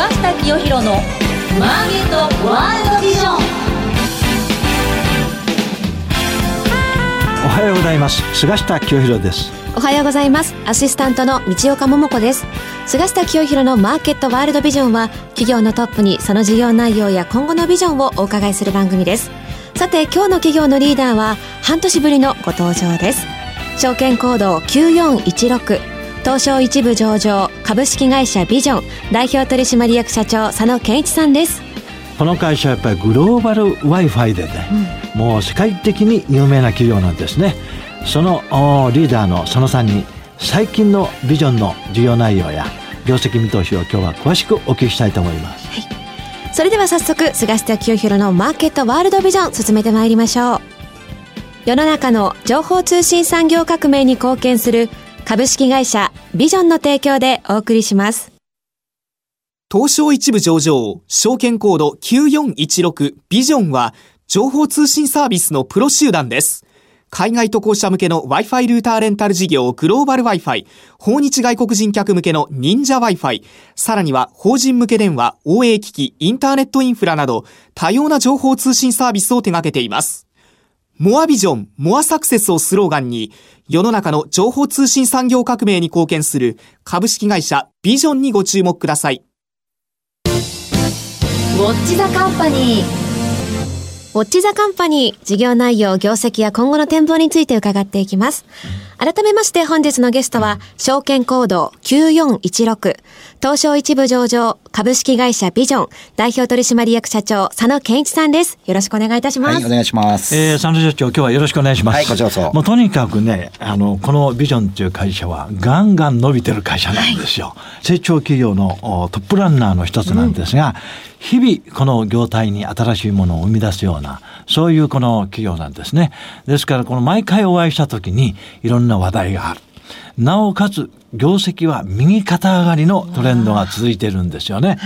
菅下清弘のマーケットワールドビジョン。おはようございます。菅下清弘です。おはようございます。アシスタントの道岡桃子です。菅下清弘のマーケットワールドビジョンは企業のトップにその事業内容や今後のビジョンをお伺いする番組です。さて今日の企業のリーダーは半年ぶりのご登場です。証券コード9416東証一部上場株式会社ビジョン代表取締役社長佐野健一さんです。この会社はやっぱりグローバル Wi-Fi でね、うん、もう世界的に有名な企業なんですね。そのリーダーの佐野さんに最近のビジョンの事業内容や業績見通しを今日は詳しくお聞きしたいと思います、はい、それでは早速菅下清弘のマーケットワールドビジョン進めてまいりましょう。世の中の情報通信産業革命に貢献する株式会社ビジョンの提供でお送りします。東証一部上場、証券コード9416ビジョンは、情報通信サービスのプロ集団です。海外渡航者向けの Wi-Fi ルーターレンタル事業グローバル Wi-Fi、訪日外国人客向けの忍者 Wi-Fi、さらには法人向け電話、応援機器、インターネットインフラなど多様な情報通信サービスを手掛けています。モアビジョン、モアサクセスをスローガンに、世の中の情報通信産業革命に貢献する株式会社ビジョンにご注目ください。ウォッチザカンパニー。ウォッチザカンパニー、事業内容、業績や今後の展望について伺っていきます。改めまして本日のゲストは、証券コード9416、東証一部上場、株式会社ビジョン、代表取締役社長、佐野健一さんです。よろしくお願いいたします。はい、お願いします。えー、佐野社長、今日はよろしくお願いします。はい、こちらこそ。もうとにかくね、あの、このビジョンという会社は、ガンガン伸びてる会社なんですよ。はい、成長企業のトップランナーの一つなんですが、うん日々この業態に新しいものを生み出すような、そういうこの企業なんですね。ですからこの毎回お会いした時にいろんな話題がある。なおかつ業績は右肩上がりのトレンドが続いてるんですよね。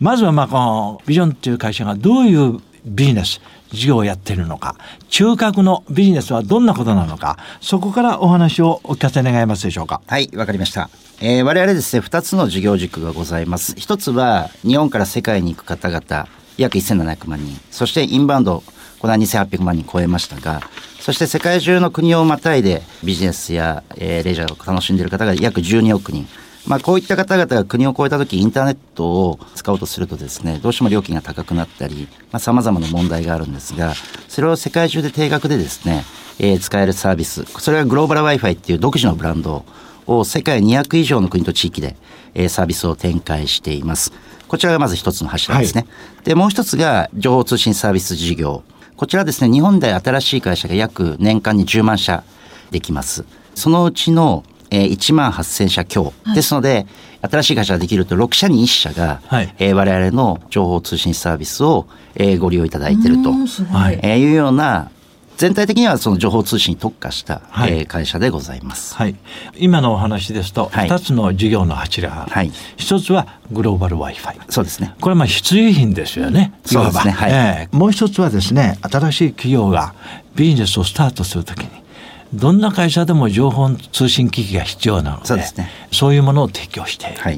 まずはまあこのビジョンっていう会社がどういうビジネス、事業をやっているのか、中核のビジネスはどんなことなのか、そこからお話をお聞かせ願いますでしょうか。はい、わかりました。えー、我々ですね、二つの事業軸がございます。一つは、日本から世界に行く方々、約1700万人。そしてインバウンド、これは2800万人超えましたが、そして世界中の国をまたいでビジネスや、えー、レジャーを楽しんでいる方が約12億人。まあ、こういった方々が国を越えた時インターネットを使おうとするとですね、どうしても料金が高くなったり、まあ、様々な問題があるんですが、それを世界中で定額でですね、えー、使えるサービス、それはグローバル Wi-Fi っていう独自のブランドを世界200以上の国と地域で、えー、サービスを展開しています。こちらがまず一つの柱ですね。はい、で、もう一つが情報通信サービス事業。こちらですね、日本で新しい会社が約年間に10万社できます。そのうちの、えー、1万8000社強、はい、ですので、新しい会社ができると6社に1社が、はい、えー、我々の情報通信サービスを、えー、ご利用いただいていると、はい、えー、いうような全体的にはその情報通信に特化した、はい、えー、会社でございます、はい、今のお話ですと2つの事業の柱が、はい、1つはグローバル Wi-Fi そうですね。これはまあ必需品ですよね、そうですね、は。い。えー、もう一つはですね新しい企業がビジネスをスタートするときにどんな会社でも情報通信機器が必要なのでそうです、ね、そういうものを提供していると、は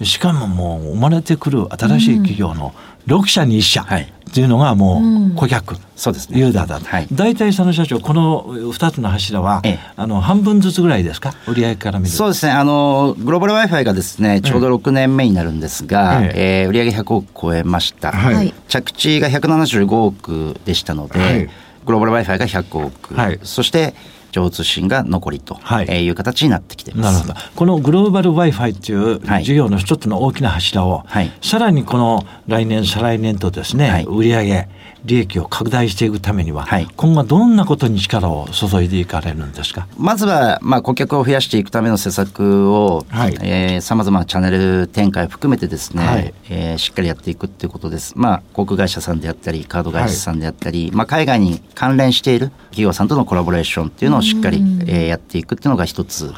い、しかももう生まれてくる新しい企業の6社に1社、はいっていうのがもう顧客、うん、そうですね。ユーザーだ、はい、大体佐野社長この2つの柱は、ええ、あの半分ずつぐらいですか？売上から見るそうですね。あのグローバル Wi-Fi がですねちょうど6年目になるんですが、ええ。えー、売上100億超えました、はい、着地が175億でしたので、はい、グローバル Wi-Fi が100億、はい、そして情報通信が残りとい。う形になってきています、なるほど。このグローバル Wi-Fi という事業の一つの大きな柱を、はい、さらにこの来年再来年とですね、はい、売上利益を拡大していくためには、はい、今後どんなことに力を注いでいかれるんですか？まずは、まあ、顧客を増やしていくための施策をさまざまなチャンネル展開を含めてですね、はい、えー、しっかりやっていくっていうことです。まあ、航空会社さんであったりカード会社さんであったり、はい、まあ、海外に関連している企業さんとのコラボレーションっていうのをしっかり、えー、やっていくっていうのが一つ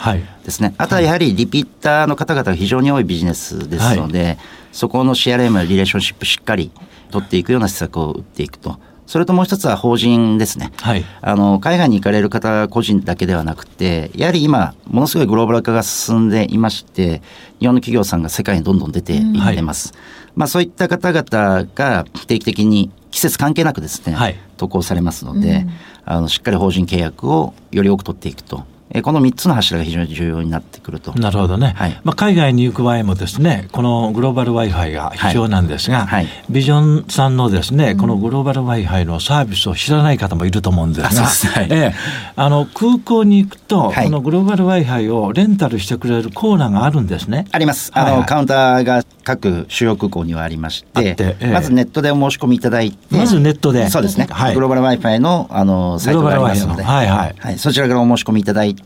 ですね。あとはやはりリピーターの方々が非常に多いビジネスですので、そこの CRM リレーションシップしっかり取っていくような施策を打っていくと。それともう一つは法人ですね。はいあの、海外に行かれる方個人だけではなくて、やはり今、ものすごいグローバル化が進んでいまして、日本の企業さんが世界にどんどん出ていってます。まあそういった方々が定期的に季節関係なくですね、はい渡航されますので、あのしっかり法人契約をより多く取っていくと。えーこの3つの柱が非常に重要になってくると。なるほどね、はい。まあ、海外に行く場合もですねこのグローバル w i f i が必要なんですが、はい。ビジョンさんのですねこのグローバル w i f i のサービスを知らない方もいると思うんですがあええあの空港に行くと、はい。このグローバル w i f i をレンタルしてくれるコーナーがあるんですね。あります。あの、はい。はいカウンターが各主要空港にはありましててええ。まずネットでお申し込みいただいて、まずネットで。そうですね。はい。グローバル Wi-Fi のあのサイトがありますので、グローバル Wi-Fi の。はいはい。そちらからお申し込みいただいて、はい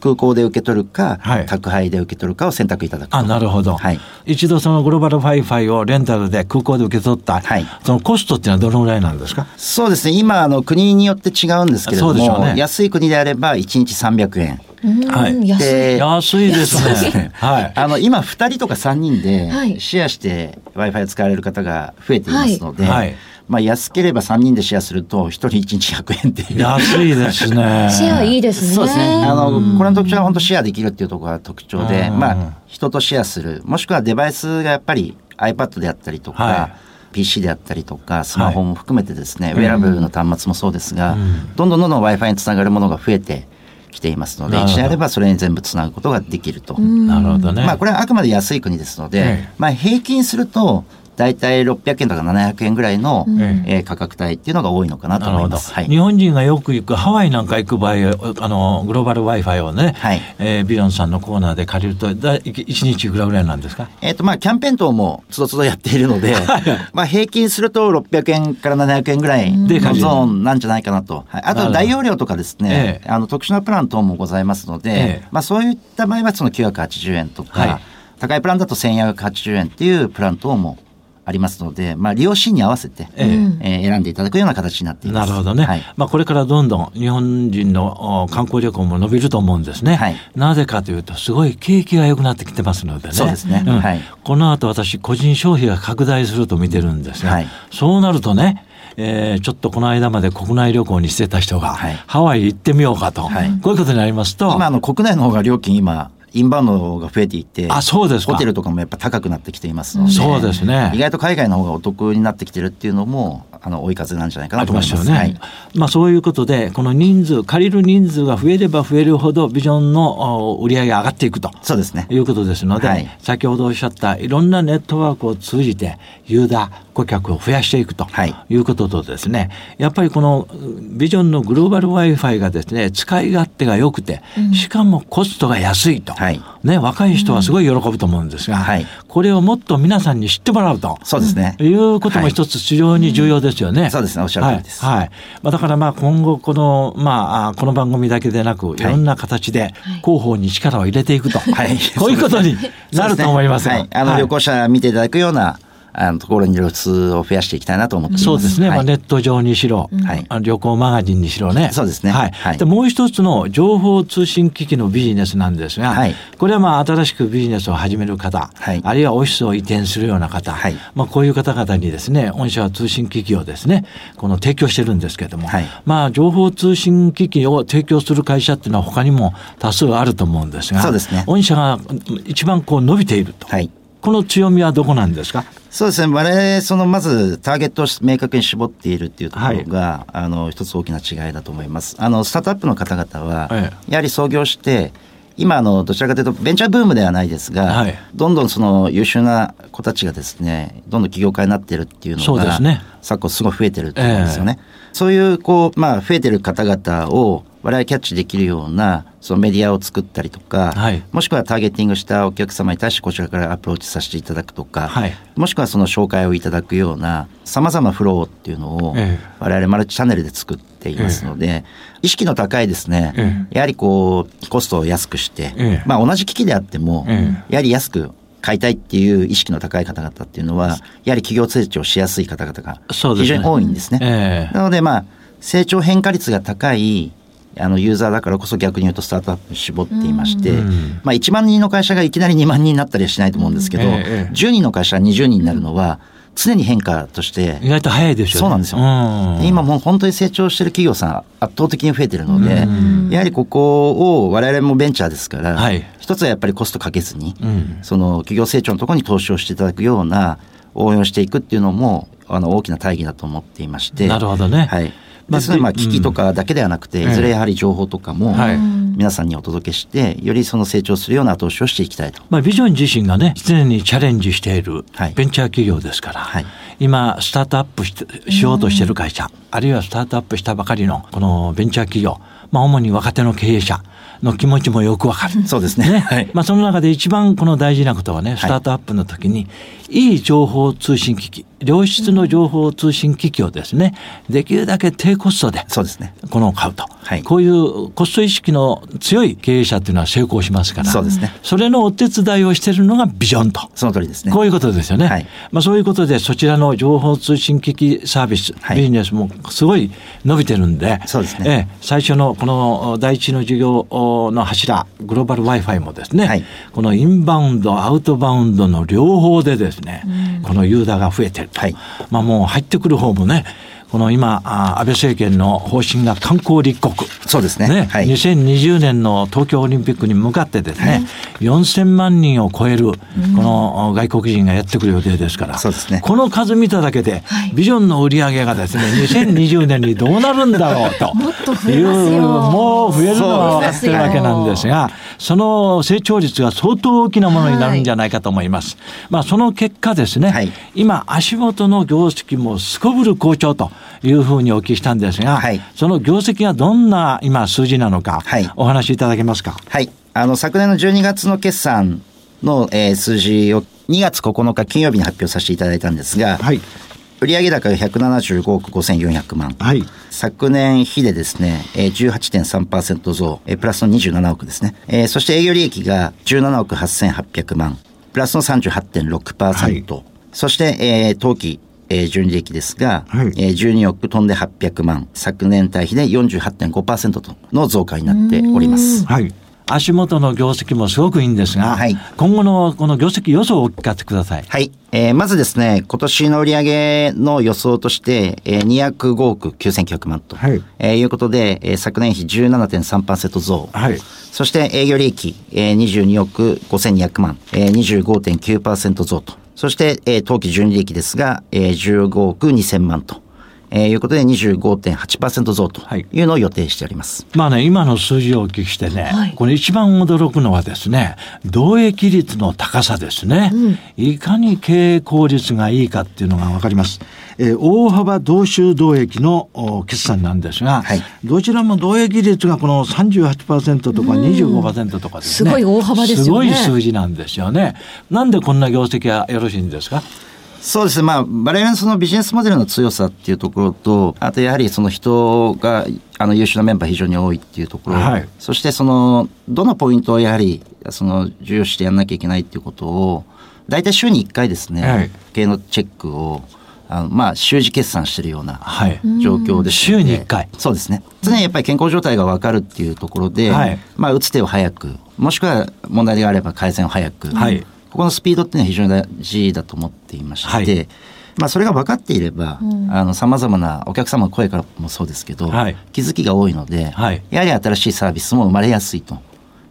空港で受け取るか、はい宅配で受け取るかを選択いただくと。あなるほど、はい。一度そのグローバル w i f i をレンタルで空港で受け取った、はいそのコストっていうのはどのぐらいなんですか？そうですね。今、あの、国によって違うんですけれども、そうでしょうね安い国であれば1日300円。はいうん安い。で安いですねね。はいあの、今、2人とか3人ではいシェアして Wi-Fi を使われる方が増えていますので、はいまあ、安ければ3人でシェアすると、1人1日100円っていう。安いですね シェアいいですね。そうですね。あの、これの特徴は本当シェアできるっていうところが特徴で、うんまあ、人とシェアする。もしくはデバイスがやっぱり iPad であったりとか、はい PC であったりとか、スマホも含めてですね、はいウェアラブルの端末もそうですが、うんどんどんどんどん Wi-Fi につながるものが増えてきていますので、一であればそれに全部つなぐことができると。なるほどね。まあこれはあくまで安い国ですので、ええまあ平均すると大体600円とか700円ぐらいの、ええー価格帯っていうのが多いのかなとなるほど、思います。はい。日本人がよく行くハワイなんか行く場合あのグローバル w i f i をね、はい。えービヨンさんのコーナーで借りるとだ1日いくらぐらいなんですか？えっ、とまあキャンペーン等もつどつどやっているので、まあ平均すると600円から700円ぐらいでのゾーンなんじゃないかなと。はい、あと大容量とかですね、ええ。あの特殊なプラン等もございますので、ええ。まあそういった場合はその980円とか、はい。高いプランだと1480円っていうプラン等もありますので、まあ利用シーンに合わせて、ええ。えー選んでいただくような形になっています。なるほどね、はい。まあ、これからどんどん日本人のお観光旅行も伸びると思うんですね、はい。なぜかというとすごい景気が良くなってきてますのでね。そうですね。ん。はい。この後私個人消費が拡大すると見てるんですが、はい。そうなるとねえーちょっとこの間まで国内旅行にしてた人が、はい。ハワイ行ってみようかと、はい。こういうことになりますと今あの国内の方が料金今インバウンドが増えていてあそうですか。ホテルとかもやっぱ高くなってきていますので、そうですね。意外と海外の方がお得になってきてるっていうのもあの追い風なんじゃないかなあと思います。りまね。はい。まあそういうことでこの人数借りる人数が増えれば増えるほどビジョンのお売り上げが上がっていくと。そうですね。いうことですので、はい。先ほどおっしゃったいろんなネットワークを通じてユーザー顧客を増やしていくとはい。いうこととですね、やっぱりこのビジョンのグローバル Wi-Fi がですね使い勝手が良くて、しかもコストが安いと、はい。ね、若い人はすごい喜ぶと思うんですが、はい。これをもっと皆さんに知ってもらうと。そうですね、いうことも一つ非常に重要ですよね。そうですね。おっしゃる通りです。はい。はい。まあ、だからまあ今後この、まああ、この番組だけでなく、い。ろんな形で広報に力を入れていくと。はい。こういうことになると思いますが。はい、あの、はい。旅行者見ていただくようなあのところに露出を増やしていきたいなと思っています。そうですね、はい。まあ、ネット上にしろ、はい。旅行マガジンにしろね。そうですね。はい。はい。でもう一つの情報通信機器のビジネスなんですが、はい。これはまあ新しくビジネスを始める方、はい。あるいはオフィスを移転するような方、はい。まあ、こういう方々にですね、御社は通信機器をですね、この提供してるんですけれども、はい。まあ情報通信機器を提供する会社っていうのは他にも多数あると思うんですが、そうですね。御社が一番こう伸びていると。はいこの強みはどこなんですか？そうですね。我々、その、まず、ターゲットを明確に絞っているっていうところが、あの、一つ大きな違いだと思います。あの、スタートアップの方々は、えやはり創業して、今、あの、どちらかというと、ベンチャーブームではないですが、はいどんどんその優秀な子たちがですね、どんどん起業家になってるっていうのが、ね昨今すごい増えてると思うんですよね。そういう、こう、まあ、増えてる方々を、我々キャッチできるような、そのメディアを作ったりとか、はい。もしくはターゲティングしたお客様に対してこちらからアプローチさせていただくとか、はい。もしくはその紹介をいただくようなさまざまなフローっていうのをええ。我々マルチチャンネルで作っていますので、意識の高いですね、えやはりこうコストを安くして、ええ。まあ同じ機器であっても、えやはり安く買いたいっていう意識の高い方々っていうのはやはり企業成長しやすい方々が非常に多いんですね。ええ。なのでまあ成長変化率が高いあのユーザーだからこそ逆に言うとスタートアップに絞っていまして、うん。まあ、1万人の会社がいきなり2万人になったりはしないと思うんですけど、うんええええ。10人の会社が20人になるのは常に変化として意外と早いですよね。そうなんですよ。うん。今もう本当に成長してる企業さん圧倒的に増えてるので、やはりここを我々もベンチャーですから、はい。一つはやっぱりコストかけずに、うん。その企業成長のところに投資をしていただくような応援をしていくっていうのもあの大きな大義だと思っていましてなるほどね。はいまあですのでまあで機器とかだけではなくて、うん。いずれやはり情報とかもはい。皆さんにお届けしてよりその成長するような投資をしていきたいと。まあ、ビジョン自身がね、常にチャレンジしているはい。ベンチャー企業ですから、はい。今、スタートアップしようとしている会社、あるいはスタートアップしたばかりのこのベンチャー企業、まあ、主に若手の経営者の気持ちもよくわかる。そうですね。はい。まあ、その中で一番この大事なことはね、スタートアップの時に、いい情報通信機器、良質の情報通信機器をですね、できるだけ低コストで、そうですね。このを買うと、はい。こういうコスト意識の強い経営者っていうのは成功しますから、そうですね。それのお手伝いをしているのがビジョンと。その通りですね。こういうことですよね。はい。まあそういうことでそちらの情報通信機器サービス、はい。ビジネスもすごい伸びてるんで、そうですね。ええ最初のこの第一の事業の柱、グローバル Wi-Fi もですね、はい。このインバウンド、アウトバウンドの両方でですね、このユーザーが増えてると。はい。まあもう入ってくる方もね、この今、あ安倍政権の方針が観光立国。そうですね。ね、はい。2020年の東京オリンピックに向かってですね、4000万人を超えるこの外国人がやってくる予定ですから、そうですね。この数見ただけで、ビジョンの売り上げがですね、2020年にどうなるんだろうと。もっと増えますよ。いうもう増えるのは分かってるわけなんですが、その成長率が相当大きなものになるんじゃないかと思います。まあその結果ですね、はい今足元の業績もすこぶる好調というふうにお聞きしたんですが、はいその業績がどんな今数字なのか、はいお話しいただけますか？はい。あの、昨年の12月の決算の、えー数字を2月9日金曜日に発表させていただいたんですが、はい。売上高が175億5400万。はい。昨年比でですね、えー、18.3%増、えープラスの27億ですね。えーそして営業利益が17億8800万、プラスの38.6%。そして、えー当期、えー純利益ですが、はいえー12億飛んで800万、昨年対比で48.5%との増加になっております。はい。足元の業績もすごくいいんですが、はい今後のこの業績予想をお聞かせください。はい。えーまずですね、今年の売上の予想として、えー、205億9900万と、はいえーいうことで、えー昨年比17.3%増。はい。そして営業利益、えー、22億5200万、えー、25.9%増と。そして、えー当期純利益ですが、えー、15億2000万と。えーいうことで25.8%増とはいいうのを予定しております。まあね、今の数字をお聞きしてね、はいこれ一番驚くのはですね、同益率の高さですね。いかに経営効率がいいかっていうのがわかります。えー大幅同収同益のお決算なんですが、はいどちらも同益率がこの38%とか25%とかですね。すごい大幅ですよねすごい数字なんですよね。なんでこんな業績がよろしいんですか？そうですね。まあ、我々のそのビジネスモデルの強さっていうところと、あとやはりその人が、あの優秀なメンバー非常に多いっていうところ、はい。そしてその、どのポイントをやはり、その、重要視してやんなきゃいけないっていうことを、大体週に1回ですね、はい。経営のチェックを、あのまあ、週次決算してるようなはい。状況です週に一回。そうですね。常にやっぱり健康状態が分かるっていうところで、はい。まあ、打つ手を早く、もしくは問題があれば改善を早く、はいここのスピードっていうのは非常に大事だと思っていまして、はい。まあ、それが分かっていれば、あの、様々なお客様の声からもそうですけど、はい。気づきが多いので、はい。やはり新しいサービスも生まれやすいと、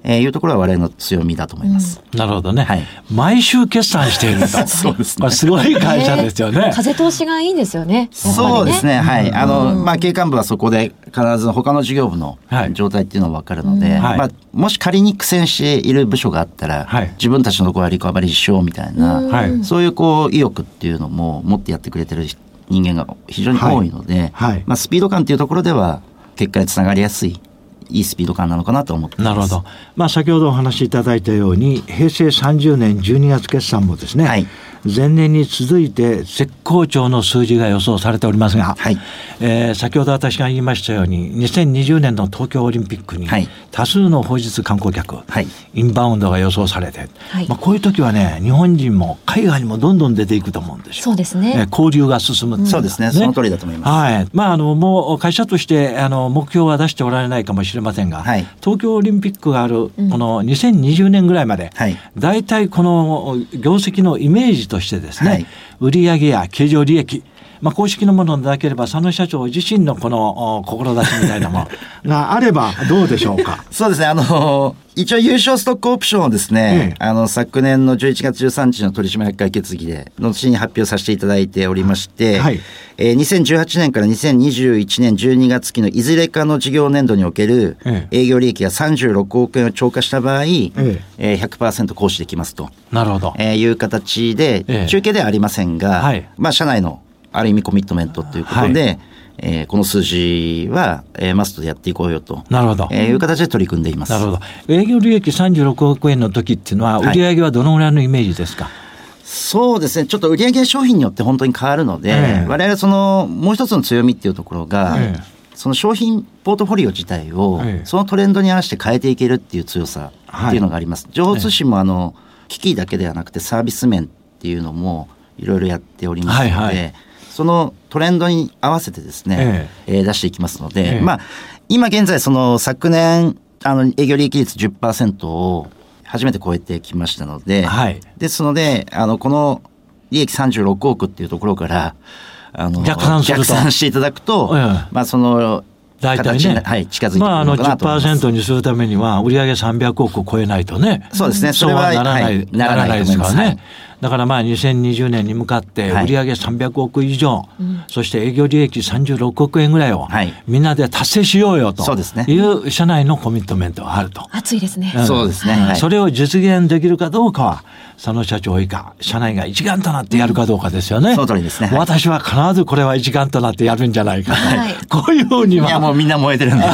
えーいうところは我々の強みだと思います。なるほどね。はい。毎週決算していると。そうですね。すごい会社ですよね。風通しがいいんですよね。やっぱりそうですね、はい。あの、まあ、経営幹部はそこで必ず他の事業部のはい。状態っていうのは分かるので、はい。まあ、もし仮に苦戦している部署があったら、はい。自分たちのところはリカバリーしようみたいな、はい。そういうこう、意欲っていうのも持ってやってくれてる人間が非常に多いので、はい。はい。まあ、スピード感っていうところでは、結果につながりやすい、いいスピード感なのかなと思って。なるほど。まあ先ほどお話しいただいたように、平成30年12月決算もですね、はい前年に続いて絶好調の数字が予想されておりますが、はい。えー先ほど私が言いましたように、2020年の東京オリンピックにはい。多数の訪日観光客、はい。インバウンドが予想されて、はい。まあこういう時はね、日本人も海外にもどんどん出ていくと思うんですよ。そうですね。えー交流が進むっていのはそうですね。その通りだと思います。はい。まあ、あの、もう会社として、あの、目標は出しておられないかもしれませんが、はい。東京オリンピックがある、この2020年ぐらいまで、はい。大体この業績のイメージ示としてですね、はい。売上や経常利益、まあ、公式のものでなければ佐野社長自身のこのお志みたいなもの。があればどうでしょうか？そうですね。あの、一応優勝ストックオプションをですね、ええ。あの、昨年の11月13日の取締役会決議で、後に発表させていただいておりまして、はい。えー2018年から2021年12月期のいずれかの事業年度におけるえ営業利益が36億円を超過した場合、ええ。えー100%行使できますと、なるほど。えーいう形で、ええ。中継ではありませんが、はい。まあ、社内のある意味コミットメントということで、はえーこの数字は、えーマストでやっていこうよと。なるほど。えーいう形で取り組んでいます。なるほど。営業利益36億円の時っていうのは、はい売上はどのぐらいのイメージですか、そうですね。ちょっと売上商品によって本当に変わるので、ええ我々その、もう一つの強みっていうところが、ええその商品ポートフォリオ自体を、ええそのトレンドに合わせて変えていけるっていう強さっていうのがあります。情報通信もあの、機器だけではなくてサービス面っていうのもいろいろやっておりますので、はいはいそのトレンドに合わせてですね、えー出していきますので、ええ。まあ、今現在その昨年、あの、営業利益率10%を初めて超えてきましたので、はい。ですので、あの、この利益36億っていうところから、あの、逆算逆算していただくと、ええ。まあ、その、大体ね、はい、近づいてくるまあ、あののかなと思います。10%にするためには、売上300億を超えないとね、そうですね。それはならない、はいならないですからね。だからまあ2020年に向かってはい売上300億以上、そして営業利益36億円ぐらいをはいみんなで達成しようよとそうですねいう社内のコミットメントがあると。熱いですね。んそうですねはいそれを実現できるかどうかは、佐野社長以下、社内が一丸となってやるかどうかですよね。その通りですねはい私は必ずこれは一丸となってやるんじゃないかと。はいこういうふうには。いや、もうみんな燃えてるんで。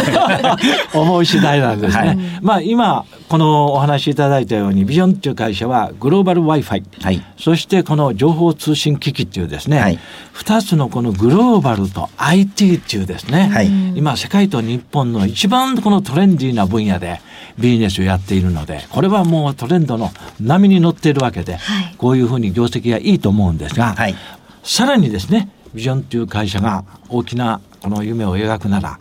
思う次第なんですね。はいまあ今このお話しいただいたようにビジョンという会社はグローバル Wi-Fi、はいそしてこの情報通信機器っていうですね、はい。2つのこのグローバルと IT っていうですね、はい。今世界と日本の一番このトレンディーな分野でビジネスをやっているのでこれはもうトレンドの波に乗っているわけで、はい。こういうふうに業績がいいと思うんですが、はい。さらにですねビジョンという会社が大きなこの夢を描くなら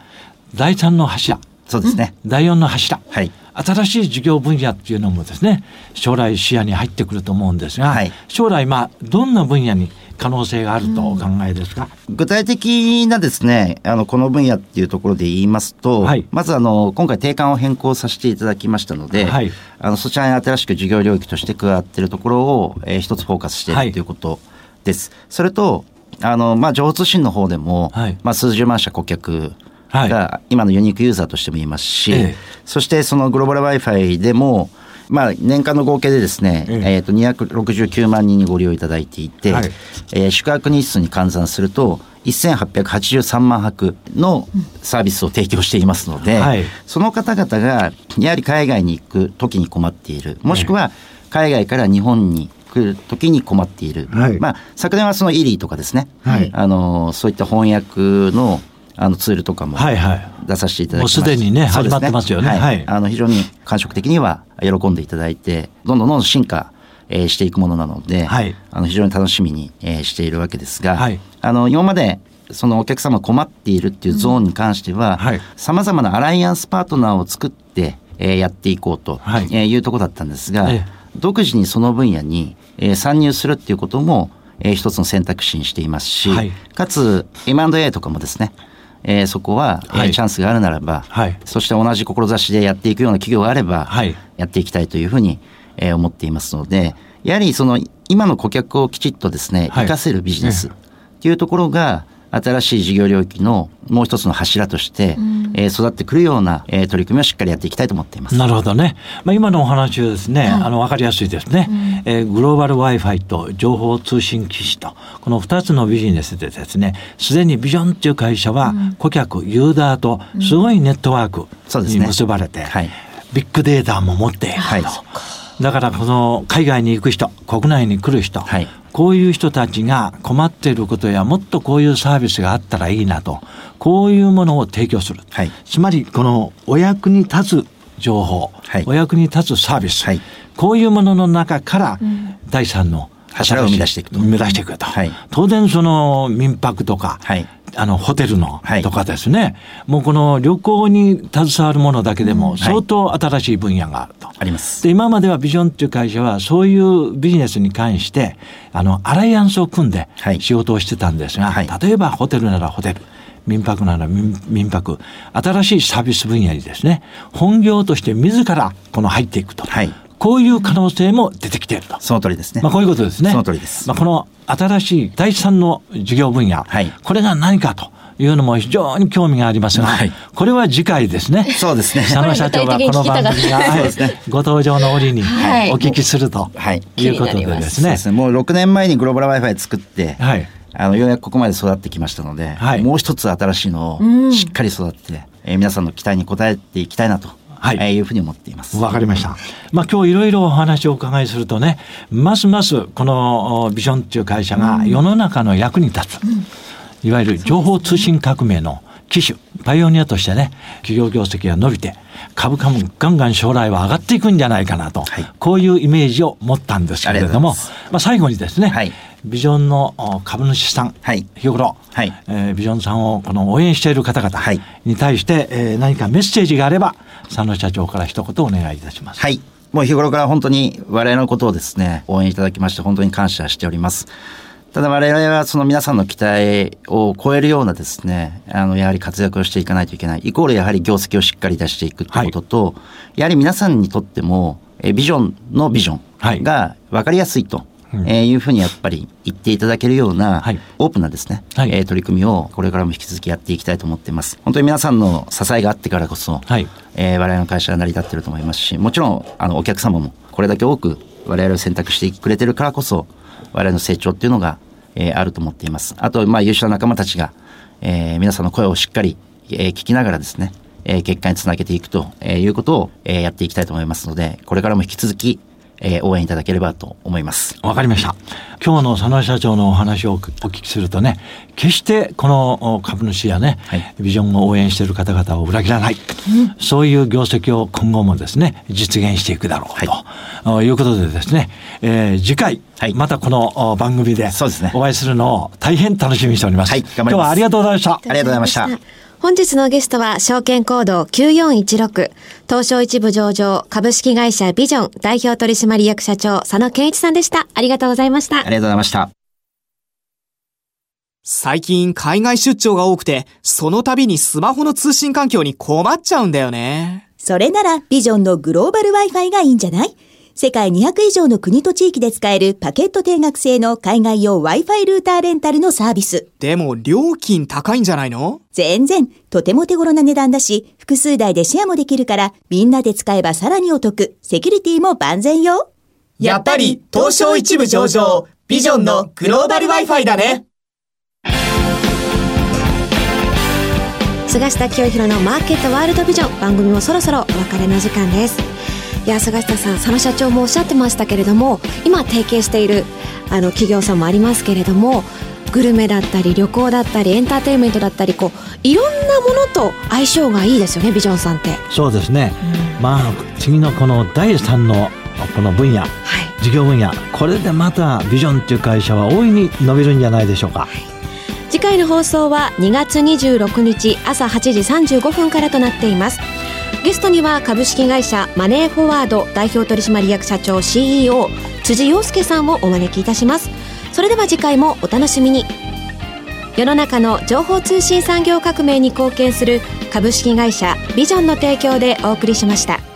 第三の柱。そうですね。第4の柱、はい新しい事業分野っていうのもですね将来視野に入ってくると思うんですが、はい。将来まあどんな分野に可能性があるとお考えですか、具体的なですね、あの、この分野っていうところで言いますと、はい。まずあの、今回定款を変更させていただきましたので、はい。あの、そちらに新しく事業領域として加わっているところを、えー一つフォーカスしている、はい。ということです。それと、あの、まあ、情報通信の方でも、はい。まあ、数十万社顧客はいが今のユニークユーザーとしてもいますし、ええ。そしてそのグローバル Wi-Fi でも、まあ、年間の合計でですね、ええ。えーと269万人にご利用いただいていて、はい。えー宿泊日数に換算すると1883万泊のサービスを提供していますので、はい。その方々がやはり海外に行く時に困っている。もしくは海外から日本に来る時に困っている、はい。まあ、昨年はそのイリーとかですね、はい。あのそういった翻訳のあのツールとかもはいはい。出させていただきました。もうすでにねそう始まってますよね。はい。はい。あの非常に感触的には喜んでいただいてどんどんどんどん進化、えーしていくものなので、はい。あの非常に楽しみに、えーしているわけですが、はい。あの今までそのお客様が困っているっていうゾーンに関してははい。さまざまなアライアンスパートナーを作って、えーやっていこうと、はい。いえーいうところだったんですが、ええ。独自にその分野に、えー参入するっていうことも、えー一つの選択肢にしていますし、はい。かつ M&A とかもですね、えーそこは、えーはいチャンスがあるならば、はい。そして同じ志でやっていくような企業があれば、はい。やっていきたいというふうに、えー思っていますのでやはりその今の顧客をきちっとですねはい。活かせるビジネスっていうところが新しい事業領域のもう一つの柱として、えー育ってくるような、えー取り組みをしっかりやっていきたいと思っています。なるほどね。まあ、今のお話はですね、あの、わかりやすいですね。えーグローバル Wi-Fi と情報通信機器と、この二つのビジネスでですね、すでにビジョンっていう会社は、顧客、ユーザーと、すごいネットワークにそうですね結ばれて、はいビッグデータも持っていると。はいだから、この海外に行く人、国内に来る人、はい。こういう人たちが困っていることや、もっとこういうサービスがあったらいいなと、こういうものを提供する。はい。つまり、このお役に立つ情報、はい。お役に立つサービス、はい。こういうものの中から、第三の柱を生み出していくと。生み出していくと。はい。当然、その民泊とか、はいあのホテルのはい。とかですね、もうこの旅行に携わるものだけでも相当新しい分野があると。あります。で今まではビジョンっていう会社はそういうビジネスに関してあのアライアンスを組んではい。仕事をしてたんですが、はい。例えばホテルならホテル民泊なら民民泊新しいサービス分野にですね本業として自らこの入っていくと、はいこういう可能性も出てきていると。その通りですね。まあ、こういうことですね。その通りですまあ、この新しい第三の事業分野、はいこれが何かというのも非常に興味がありますが、はいこれは次回ですね。そうですね。佐野社長がこの番組が、はいそうですねご登場の折にはいお聞きすると、はいい、うことでですね。すね。もう6年前にグローバル Wi-Fi 作って、はい。あの、ようやくここまで育ってきましたので、はいもう一つ新しいのをしっかり育てて、えー皆さんの期待に応えていきたいなと、はい。えーいうふうに思っています。わかりました。まあ今日いろいろお話をお伺いするとね、ますますこのおビジョンっていう会社が世の中の役に立つ、いわゆる情報通信革命の機種、パイオニアとしてね、企業業績が伸びて、株価もガンガン将来は上がっていくんじゃないかなと、はい。こういうイメージを持ったんですけれども、ます。まあ最後にですね、はいビジョンのお株主さん、はい日頃、はいえービジョンさんをこの応援している方々はいに対して、えー何かメッセージがあれば、佐野社長から一言お願いいたします。はい。もう日頃から本当に我々のことをですね、応援いただきまして本当に感謝しております。ただ我々はその皆さんの期待を超えるようなですね、あの、やはり活躍をしていかないといけない。イコールやはり業績をしっかり出していくってことと、やはり皆さんにとっても、えビジョンのビジョはいンが分かりやすいと。うんえーいうふうにやっぱり言っていただけるような、はいオープンなですね、はいえー取り組みをこれからも引き続きやっていきたいと思っています。本当に皆さんの支えがあってからこそ、はいえー我々の会社は成り立ってると思いますし、もちろん、あの、お客様もこれだけ多く我々を選択してくれてるからこそ、我々の成長っていうのが、えーあると思っています。あと、まあ、優秀な仲間たちが、えー皆さんの声をしっかり、えー聞きながらですね、えー結果につなげていくと、えーいうことを、えーやっていきたいと思いますので、これからも引き続き、えー応援いただければと思います。わかりました。今日の佐野社長のお話をお聞きするとね、決してこのお株主やね、はいビジョンを応援している方々を裏切らない、そういう業績を今後もですね、実現していくだろうと、い、うことでですね、えー次回、はいまたこのお番組でそうですねお会いするのを大変楽しみにしております。はい頑張ります今日はありがとうございました。ありがとうございました。本日のゲストは証券コード9416東証一部上場株式会社ビジョン代表取締役社長佐野健一さんでした。ありがとうございましたあり。がとうございました。最近海外出張が多くて、その度にスマホの通信環境に困っちゃうんだよね。それならビジョンのグローバル Wi-Fi がいいんじゃない？世界200以上の国と地域で使えるパケット定額制の海外用 Wi-Fi ルーターレンタルのサービス。でも料金高いんじゃないの？全然、とても手頃な値段だし、複数台でシェアもできるから、みんなで使えばさらにお得。セキュリティも万全よ。やっぱり東証一部上場、ビジョンのグローバル Wi-Fi だね。菅下清弘のマーケットワールドビジョン番組もそろそろお別れの時間ですいや菅下さん佐野社長もおっしゃってましたけれども今提携しているあの企業さんもありますけれどもグルメだったり旅行だったりエンターテインメントだったりこういろんなものと相性がいいですよねビジョンさんって。そうですね。まあ、次のこの第三のこの分野、はい。事業分野、これでまたビジョンっていう会社は大いに伸びるんじゃないでしょうか。次回の放送は2月26日朝8時35分からとなっていますゲストには株式会社マネーフォワード代表取締役社長 CEO 辻洋介さんをお招きいたします。それでは次回もお楽しみに。世の中の情報通信産業革命に貢献する株式会社ビジョンの提供でお送りしました。